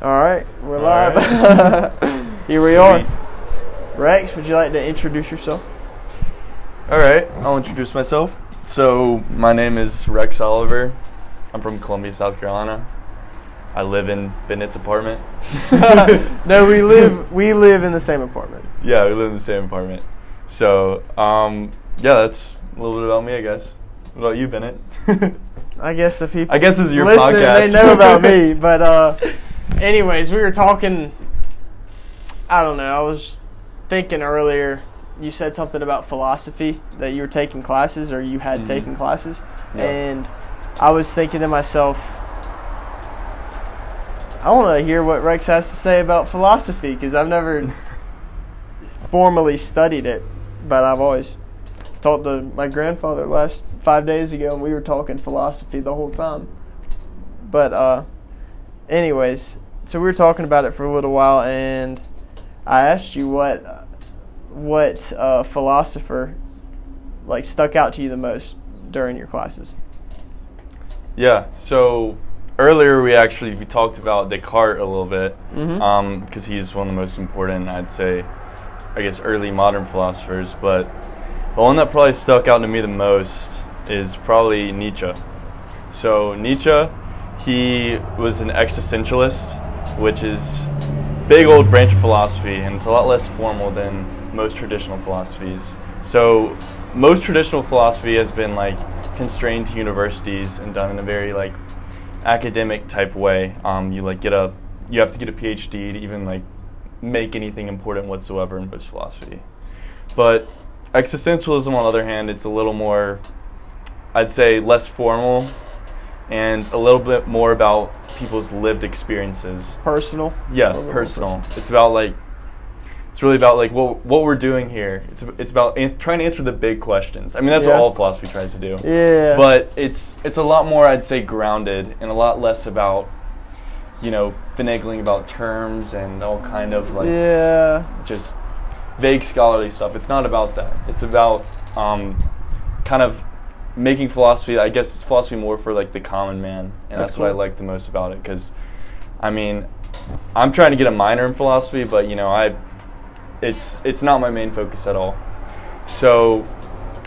All right, we're All live. Here we Sweet. are. Rex, would you like to introduce yourself? All right, I'll introduce myself. So, my name is Rex Oliver. I'm from Columbia, South Carolina. I live in Bennett's apartment. no, we live we live in the same apartment. Yeah, we live in the same apartment. So, um, yeah, that's a little bit about me, I guess. What about you, Bennett? I guess the people I guess this is your listening, podcast. they know about me. But uh, anyways, we were talking. I don't know. I was thinking earlier. You said something about philosophy that you were taking classes or you had Mhm. taken classes, Yeah. and I was thinking to myself. I want to hear what Rex has to say about philosophy because I've never formally studied it, but I've always talked to my grandfather last five days ago, and we were talking philosophy the whole time. But uh, anyways, so we were talking about it for a little while, and I asked you what what uh, philosopher like stuck out to you the most during your classes. Yeah, so earlier we actually we talked about Descartes a little bit because he's one of the most important, I'd say, I guess, early modern philosophers. But the one that probably stuck out to me the most is probably Nietzsche. So Nietzsche, he was an existentialist, which is big old branch of philosophy, and it's a lot less formal than most traditional philosophies. So most traditional philosophy has been like constrained to universities and done in a very like academic type way. Um, you like get a you have to get a PhD to even like make anything important whatsoever in Buddhist philosophy. But existentialism, on the other hand, it's a little more, I'd say, less formal and a little bit more about people's lived experiences. Personal. Yeah, more personal. It's about like, it's really about like what what we're doing here. It's it's about an- trying to answer the big questions. I mean, that's Yeah. what all philosophy tries to do. Yeah. But it's it's a lot more, I'd say, grounded and a lot less about, you know, finagling about terms and all kind of like yeah. just vague scholarly stuff. It's not about that. It's about um, kind of making philosophy. I guess it's philosophy more for like the common man, and That's that's, what I cool. like the most about it. Because, I mean, I'm trying to get a minor in philosophy, but you know, I it's it's not my main focus at all. So,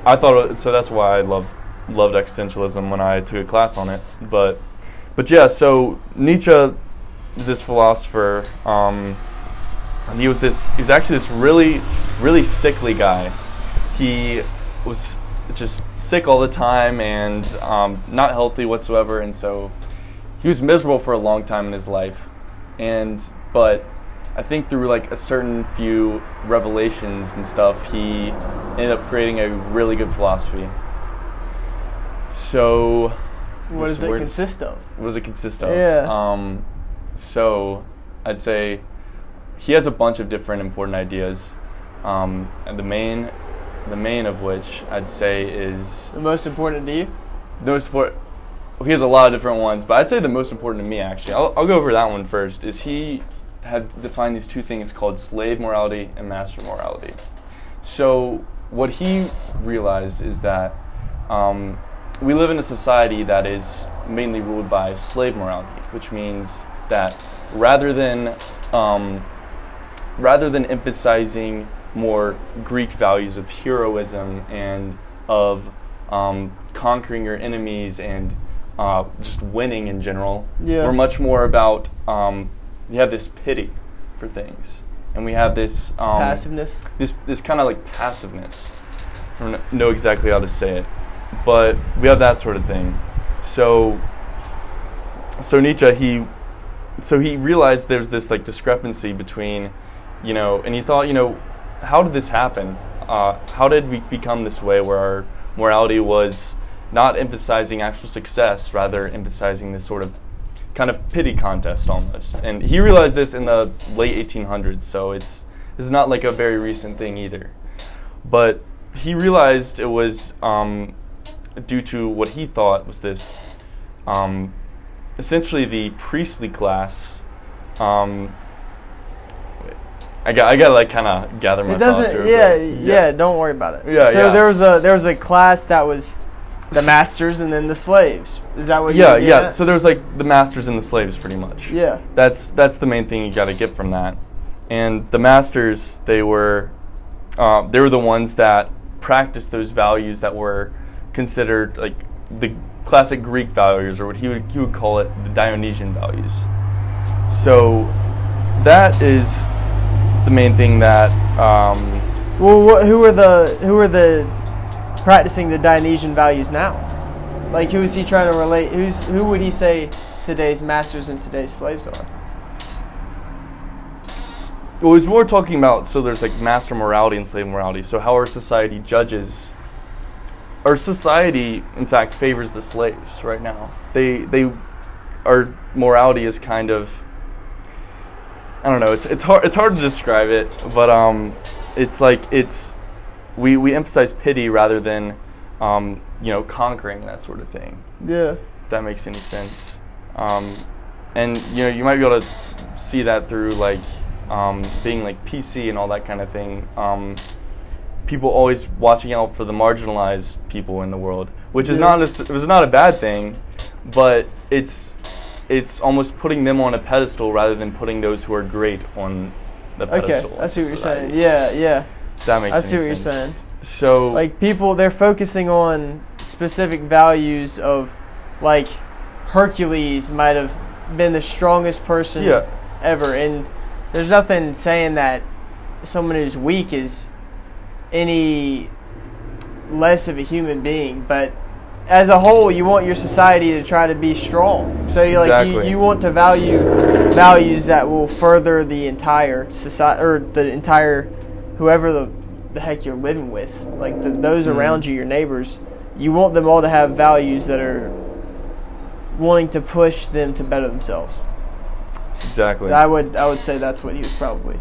I thought so. That's why I love loved existentialism when I took a class on it. But but yeah, so Nietzsche is this philosopher. Um, and he was this he's actually this really really sickly guy he was just sick all the time and um, not healthy whatsoever and so he was miserable for a long time in his life and but i think through like a certain few revelations and stuff he ended up creating a really good philosophy so What does it consist of? what does it consist of? Yeah. Um, so I'd say he has a bunch of different important ideas, um, and the main, the main of which I'd say is The most important to you? the most important. Well, he has a lot of different ones, but I'd say the most important to me actually. I'll, I'll go over that one first. Is he had defined these two things called slave morality and master morality. So what he realized is that um, we live in a society that is mainly ruled by slave morality, which means that rather than um, rather than emphasizing more Greek values of heroism and of um, conquering your enemies and uh, just winning in general, Yeah. we're much more about um, we have this pity for things, and we have this um, Passiveness? this this kind of like passiveness. I don't know exactly how to say it, but we have that sort of thing. So, so Nietzsche he, so he realized there's this like discrepancy between, you know, and he thought, you know, how did this happen? Uh, how did we become this way where our morality was not emphasizing actual success, rather emphasizing this sort of kind of pity contest almost. And he realized this in the late 1800s, so it's is not like a very recent thing either. But he realized it was um, due to what he thought was this um, essentially the priestly class. Um, I got I got to like kind of gather my It thoughts. doesn't. here, Yeah, but yeah, Don't worry about it. Yeah, So yeah. there was a there was a class that was the masters and then the slaves. Is that what? yeah, yeah. getting So there was like the masters and the slaves, pretty much. yeah. That's that's the main thing you got to get from that. And the masters, they were, uh, they were the ones that practiced those values that were considered like the classic Greek values, or what he would he would call it the Dionysian values. So that is the main thing that. Um, Well, wh- who are the who are the practicing the Dionysian values now? Like, who is he trying to relate? Who's who would he say today's masters and today's slaves are? Well, it's more talking about so there's like master morality and slave morality. So how our society judges. Our society, in fact, favors the slaves right now. They they, our morality is kind of. I don't know. It's it's hard it's hard to describe it, but um, it's like it's, we we emphasize pity rather than, um, you know, conquering that sort of thing Yeah. if that makes any sense. Um, and you know, you might be able to see that through like um, being like PC and all that kind of thing. Um, people always watching out for the marginalized people in the world, which is Yeah. not a, it was not a bad thing, but it's it's almost putting them on a pedestal rather than putting those who are great on the pedestal. Okay. I see what you're saying. Yeah, yeah. That makes I see what you're saying. So Like people, they're focusing on specific values of, like, Hercules might have been the strongest person Yeah. ever, and there's nothing saying that someone who's weak is any less of a human being, but as a whole, you want your society to try to be strong. So you like you, Exactly. you want to value values that will further the entire society or the entire whoever the, the heck you're living with, like the, those Mhm. around you, your neighbors. You want them all to have values that are wanting to push them to better themselves. exactly. I would I would say that's what he was probably.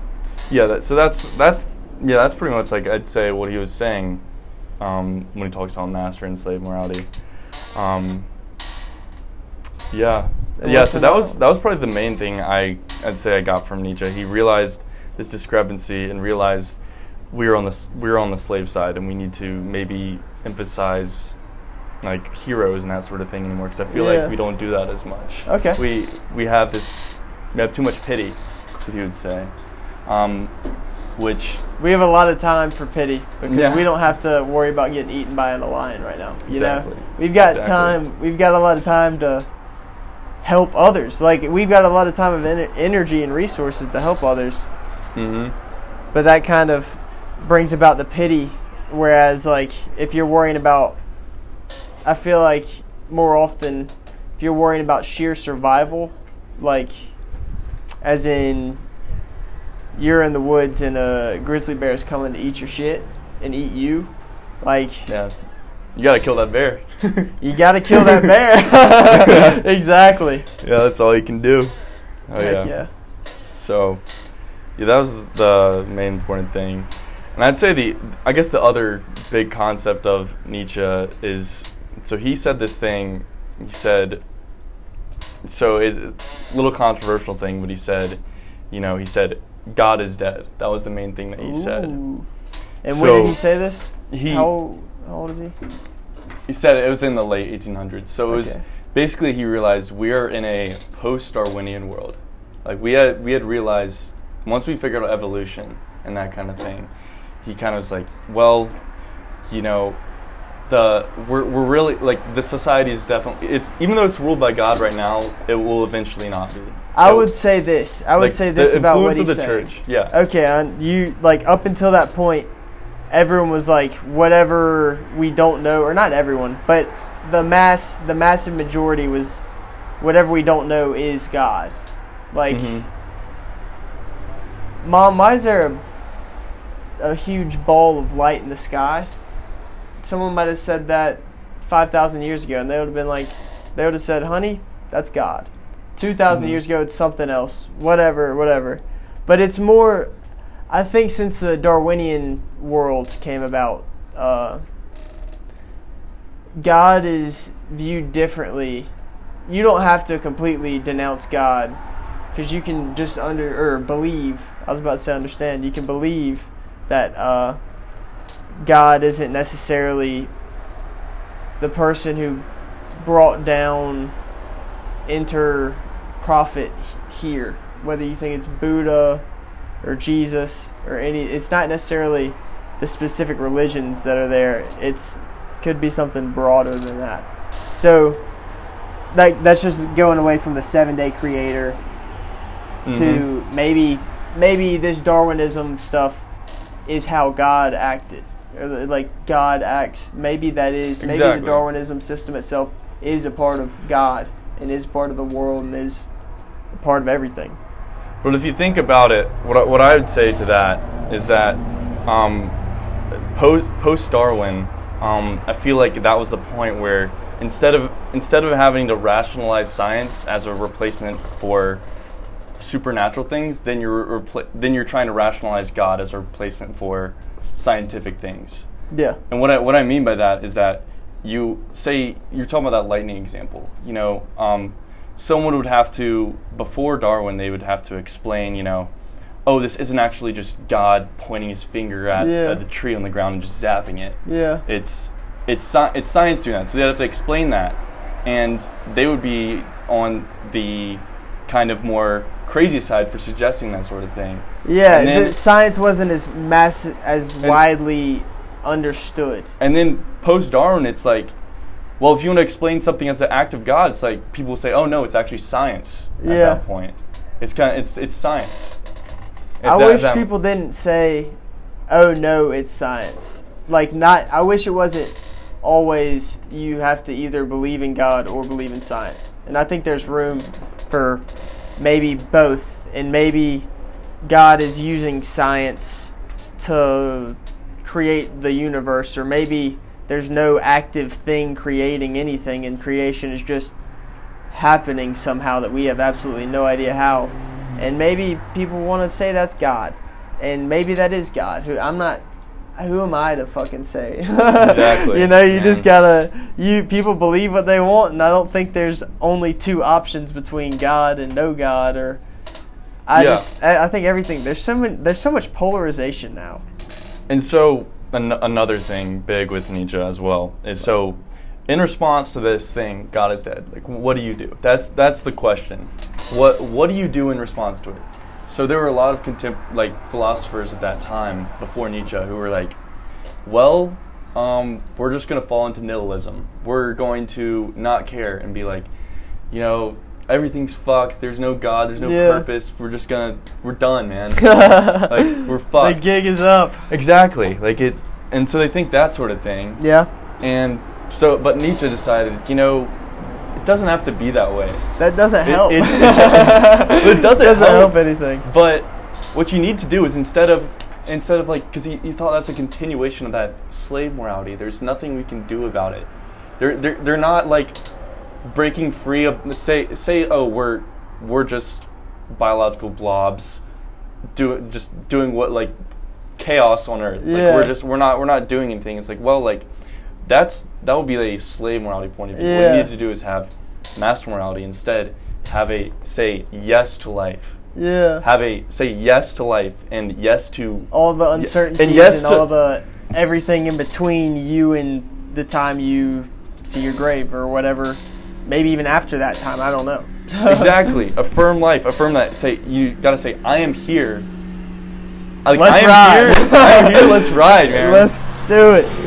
Yeah, that, so that's that's yeah, that's pretty much like I'd say what he was saying um, when he talks about master and slave morality. Um, yeah, yeah. So that was that was probably the main thing I I'd say I got from Nietzsche. He realized this discrepancy and realized we were on the we were on the slave side and we need to maybe emphasize like heroes and that sort of thing anymore because I feel Yeah. like we don't do that as much. Okay. We we have this we have too much pity, what he would say. Um, which We have a lot of time for pity because Yeah. we don't have to worry about getting eaten by a lion right now. You Exactly. know, we've got Exactly. time. We've got a lot of time to help others. Like we've got a lot of time of ener- energy and resources to help others. hmm But that kind of brings about the pity. Whereas, like, if you're worrying about, I feel like more often, if you're worrying about sheer survival, like, as in, you're in the woods and a grizzly bear is coming to eat your shit and eat you, like, yeah, you gotta kill that bear. you gotta kill that bear. exactly. yeah, that's all you can do. Oh Heck yeah. yeah. So, yeah, that was the main important thing. And I'd say the, I guess the other big concept of Nietzsche is, so he said this thing, he said, so it, it's a little controversial thing, but he said, you know, he said, God is dead. That was the main thing that he said. Ooh. And when did he say this? He, how, how old is he? he said it was in the late 1800s. So it was Okay. basically he realized we are in a post-Darwinian world. Like we had we had realized once we figured out evolution and that kind of thing, he kind of was like, well, you know, the we're we're really like the society is definitely it, even though it's ruled by God right now, it will eventually not be. I would say this. I would like, say this about what influence he's of the saying. church. Yeah. Okay, and you like up until that point, everyone was like, whatever we don't know, or not everyone, but the mass, the massive majority was, whatever we don't know is God. Like, Mhm. mom, why is there a, a huge ball of light in the sky? Someone might have said that five thousand years ago, and they would have been like, they would have said, "Honey, that's God." Two Mhm. years ago, it's something else. Whatever, whatever. But it's more. I think since the Darwinian world came about, uh, God is viewed differently. You don't have to completely denounce God because you can just under or believe. I was about to say understand. You can believe that uh, God isn't necessarily the person who brought down inter prophet here, whether you think it's Buddha or Jesus or any it's not necessarily the specific religions that are there. It's could be something broader than that. So like that's just going away from the 7-day creator Mm-hmm. to maybe maybe this Darwinism stuff is how God acted. Like God acts. Maybe that is maybe the Darwinism system itself is a part of God and is part of the world and is a part of everything. But if you think about it, what I, what I would say to that is that um, post post Darwin, um, I feel like that was the point where instead of instead of having to rationalize science as a replacement for supernatural things, then you're repla- then you're trying to rationalize God as a replacement for scientific things. Yeah. And what I what I mean by that is that you say you're talking about that lightning example. You know, um, someone would have to before Darwin, they would have to explain. You know, oh, this isn't actually just God pointing his finger at, Yeah. at the tree on the ground and just zapping it. Yeah. It's it's sci- it's science doing that. So they'd have to explain that, and they would be on the kind of more crazy side for suggesting that sort of thing. Yeah, then- the science wasn't as mass as widely understood. And then post Darwin, it's like, well, if you want to explain something as an act of God, it's like people say, oh no, it's actually science at Yeah. that point. It's kind of it's it's science. If I that- wish that- people didn't say, "Oh no, it's science." Like not I wish it wasn't always you have to either believe in God or believe in science. And I think there's room for maybe both and maybe God is using science to create the universe or maybe there's no active thing creating anything and creation is just happening somehow that we have absolutely no idea how. And maybe people want to say that's God. And maybe that is God. Who I'm not who am I to fucking say? Exactly, you know, you just gotta you people believe what they want and I don't think there's only two options between God and no God or I Yeah. just I, I think everything there's so many, there's so much polarization now. And so an- another thing big with Nietzsche as well is so in response to this thing, God is dead. Like, what do you do? That's that's the question. What what do you do in response to it? So there were a lot of contempt like philosophers at that time before Nietzsche who were like, well, um, we're just gonna fall into nihilism. We're going to not care and be like, you know, everything's fucked. There's no God. There's no Yeah. purpose. We're just gonna we're done, man. like we're fucked. The gig is up. Exactly. Like it, and so they think that sort of thing. Yeah. And so, but Nietzsche decided, you know, it doesn't have to be that way. That doesn't It- help. it- it doesn't doesn't help. help anything. But what you need to do is instead of instead of like, because he, he thought that's a continuation of that slave morality. There's nothing we can do about it. They're they're they're not like breaking free of say say oh we're we're just biological blobs doing just doing what like chaos on earth like Yeah. we're just we're not we're not doing anything it's like well like that's that would be a slave morality point of view. What you need to do is have master morality instead. Have a say yes to life. Yeah. have a say yes to life and yes to all the uncertainties and, yes to- all the everything in between you and the time you see your grave or whatever. Maybe even after that time, I don't know. exactly. Affirm life. Affirm that. Say you gotta say i am here. Like, Let's I am ride. here. I am here. Let's ride man. Let's do it.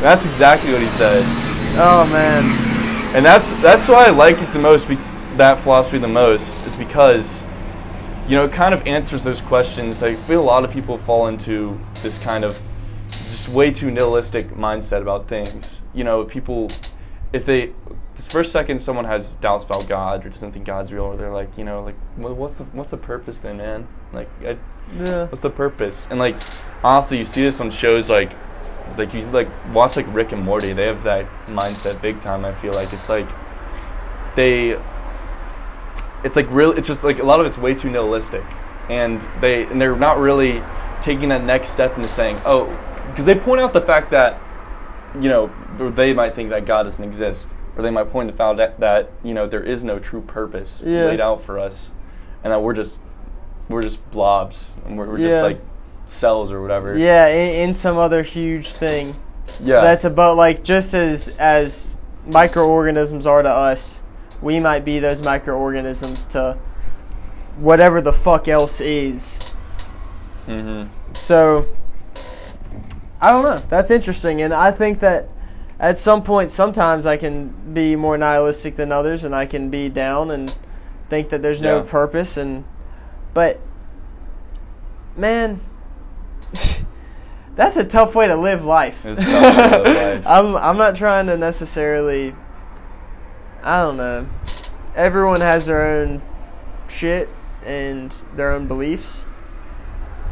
That's exactly what he said Oh man. and that's that's why i like it the most be- that philosophy the most is because you know it kind of answers those questions i feel a lot of people fall into this kind of just way too nihilistic mindset about things you know people if they the first second someone has doubts about god or doesn't think god's real or they're like you know like well, what's the what's the purpose then man like I, Yeah. what's the purpose and like honestly you see this on shows like like you like watch like rick and morty they have that mindset big time i feel like it's like they it's like real it's just like a lot of it's way too nihilistic and they and they're not really taking that next step into saying oh because they point out the fact that you know they might think that god doesn't exist or they might point the fact that, that you know there is no true purpose Yeah. laid out for us and that we're just we're just blobs and we're, we're Yeah. just like cells or whatever Yeah, in, in some other huge thing. yeah That's about like just as as microorganisms are to us, we might be those microorganisms to whatever the fuck else is. Mm-hmm. So I don't know. That's interesting, and I think that at some point, sometimes I can be more nihilistic than others, and I can be down and think that there's no Yeah. purpose. And but man, that's a tough way to live life. It's tough to live life. I'm I'm not trying to necessarily. I don't know. Everyone has their own shit and their own beliefs.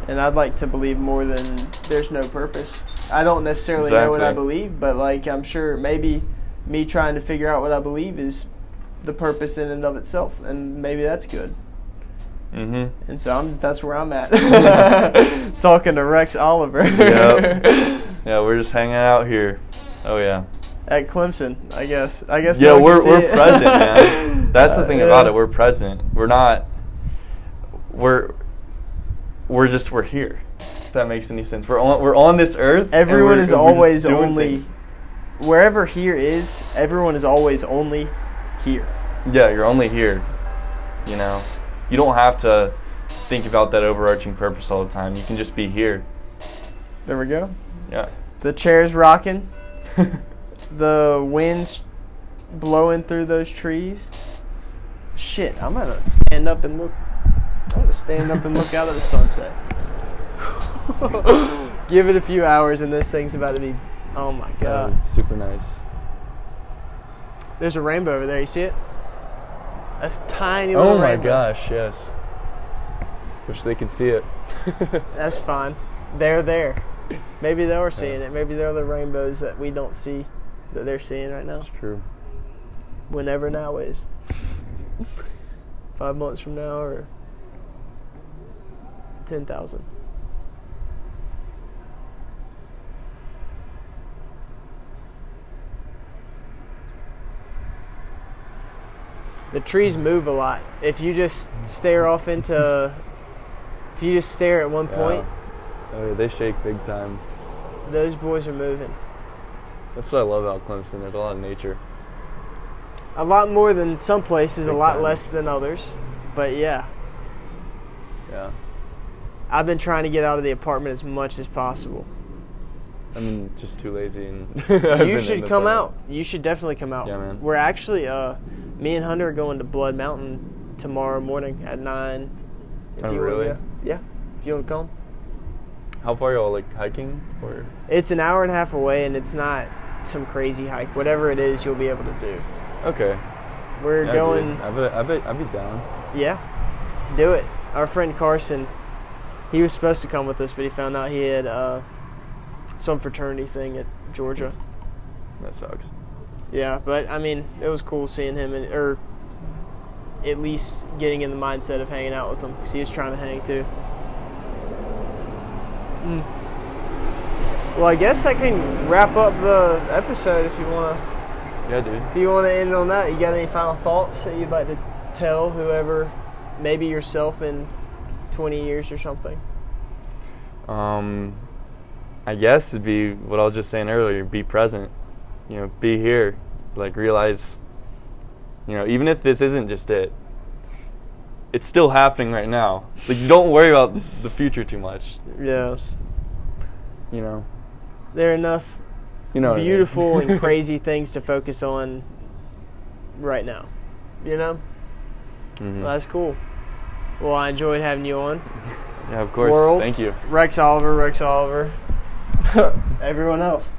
And I'd like to believe more than there's no purpose. I don't necessarily know what I believe, but like I'm sure maybe me trying to figure out what I believe is the purpose in and of itself, and maybe that's good. Mm-hmm. And so I'm, that's where I'm at. Talking to Rex Oliver Yep. Yeah, we're just hanging out here. Oh yeah. at Clemson, I guess. I guess. Yeah, no we're we're it. present, man. That's the Uh, thing yeah. about it. We're present. We're not. We're. We're just we're here. If that makes any sense. We're on we're on this earth. Everyone is and we're just always only things. wherever here is. Everyone is always only here. Yeah, you're only here. You know, you don't have to think about that overarching purpose all the time. You can just be here. There we go. Yeah. The chair's rocking. The wind's blowing through those trees. Shit, I'm gonna stand up and look. I'm gonna stand up and look out at the sunset. Give it a few hours and this thing's about to be. Oh my god. Uh, super nice. There's a rainbow over there. You see it? That's a tiny oh little Oh my rainbow. gosh, yes. Wish they could see it. That's fine. They're there. Maybe they are seeing it. Maybe they're the rainbows that we don't see that they're seeing right now. It's true. Whenever now is. Five months from now or 10,000. The trees move a lot. If you just stare off into, if you just stare at one point, Oh, yeah, they shake big time. those boys are moving. That's what I love about Clemson. There's a lot of nature. A lot more than some places, a lot time. less than others. But yeah, Yeah. I've been trying to get out of the apartment as much as possible. I mean, just too lazy and. you should come out. You should definitely come out. Yeah, man. We're actually, uh, me and Hunter are going to Blood Mountain tomorrow morning at nine. If Oh, you wanna really? go. Yeah. If you want to come, How far y'all like hiking or? it's an hour and a half away, and it's not some crazy hike. Whatever it is, you'll be able to do. Okay. We're Yeah, going. Dude. I bet. I bet. I'd be down. Yeah, do it. Our friend Carson, he was supposed to come with us, but he found out he had uh, some fraternity thing at Georgia. That sucks. Yeah, but I mean, it was cool seeing him, and, or at least getting in the mindset of hanging out with him because he was trying to hang too. Mm. Well, I guess I can wrap up the episode if you want to. Yeah, dude. If you want to end it on that, you got any final thoughts that you'd like to tell whoever, maybe yourself in 20 years or something? Um, I guess it'd be what I was just saying earlier. Be present. You know, be here. Like realize. You know, even if this isn't just it, it's still happening right now. Like, don't worry about the future too much. Yeah. Just, You know. There are enough You know. what I mean. beautiful and crazy things to focus on right now. You know? Mhm. Well, that's cool. Well, I enjoyed having you on. Yeah, of course. World. Thank you. Rex Oliver, Rex Oliver. Everyone else.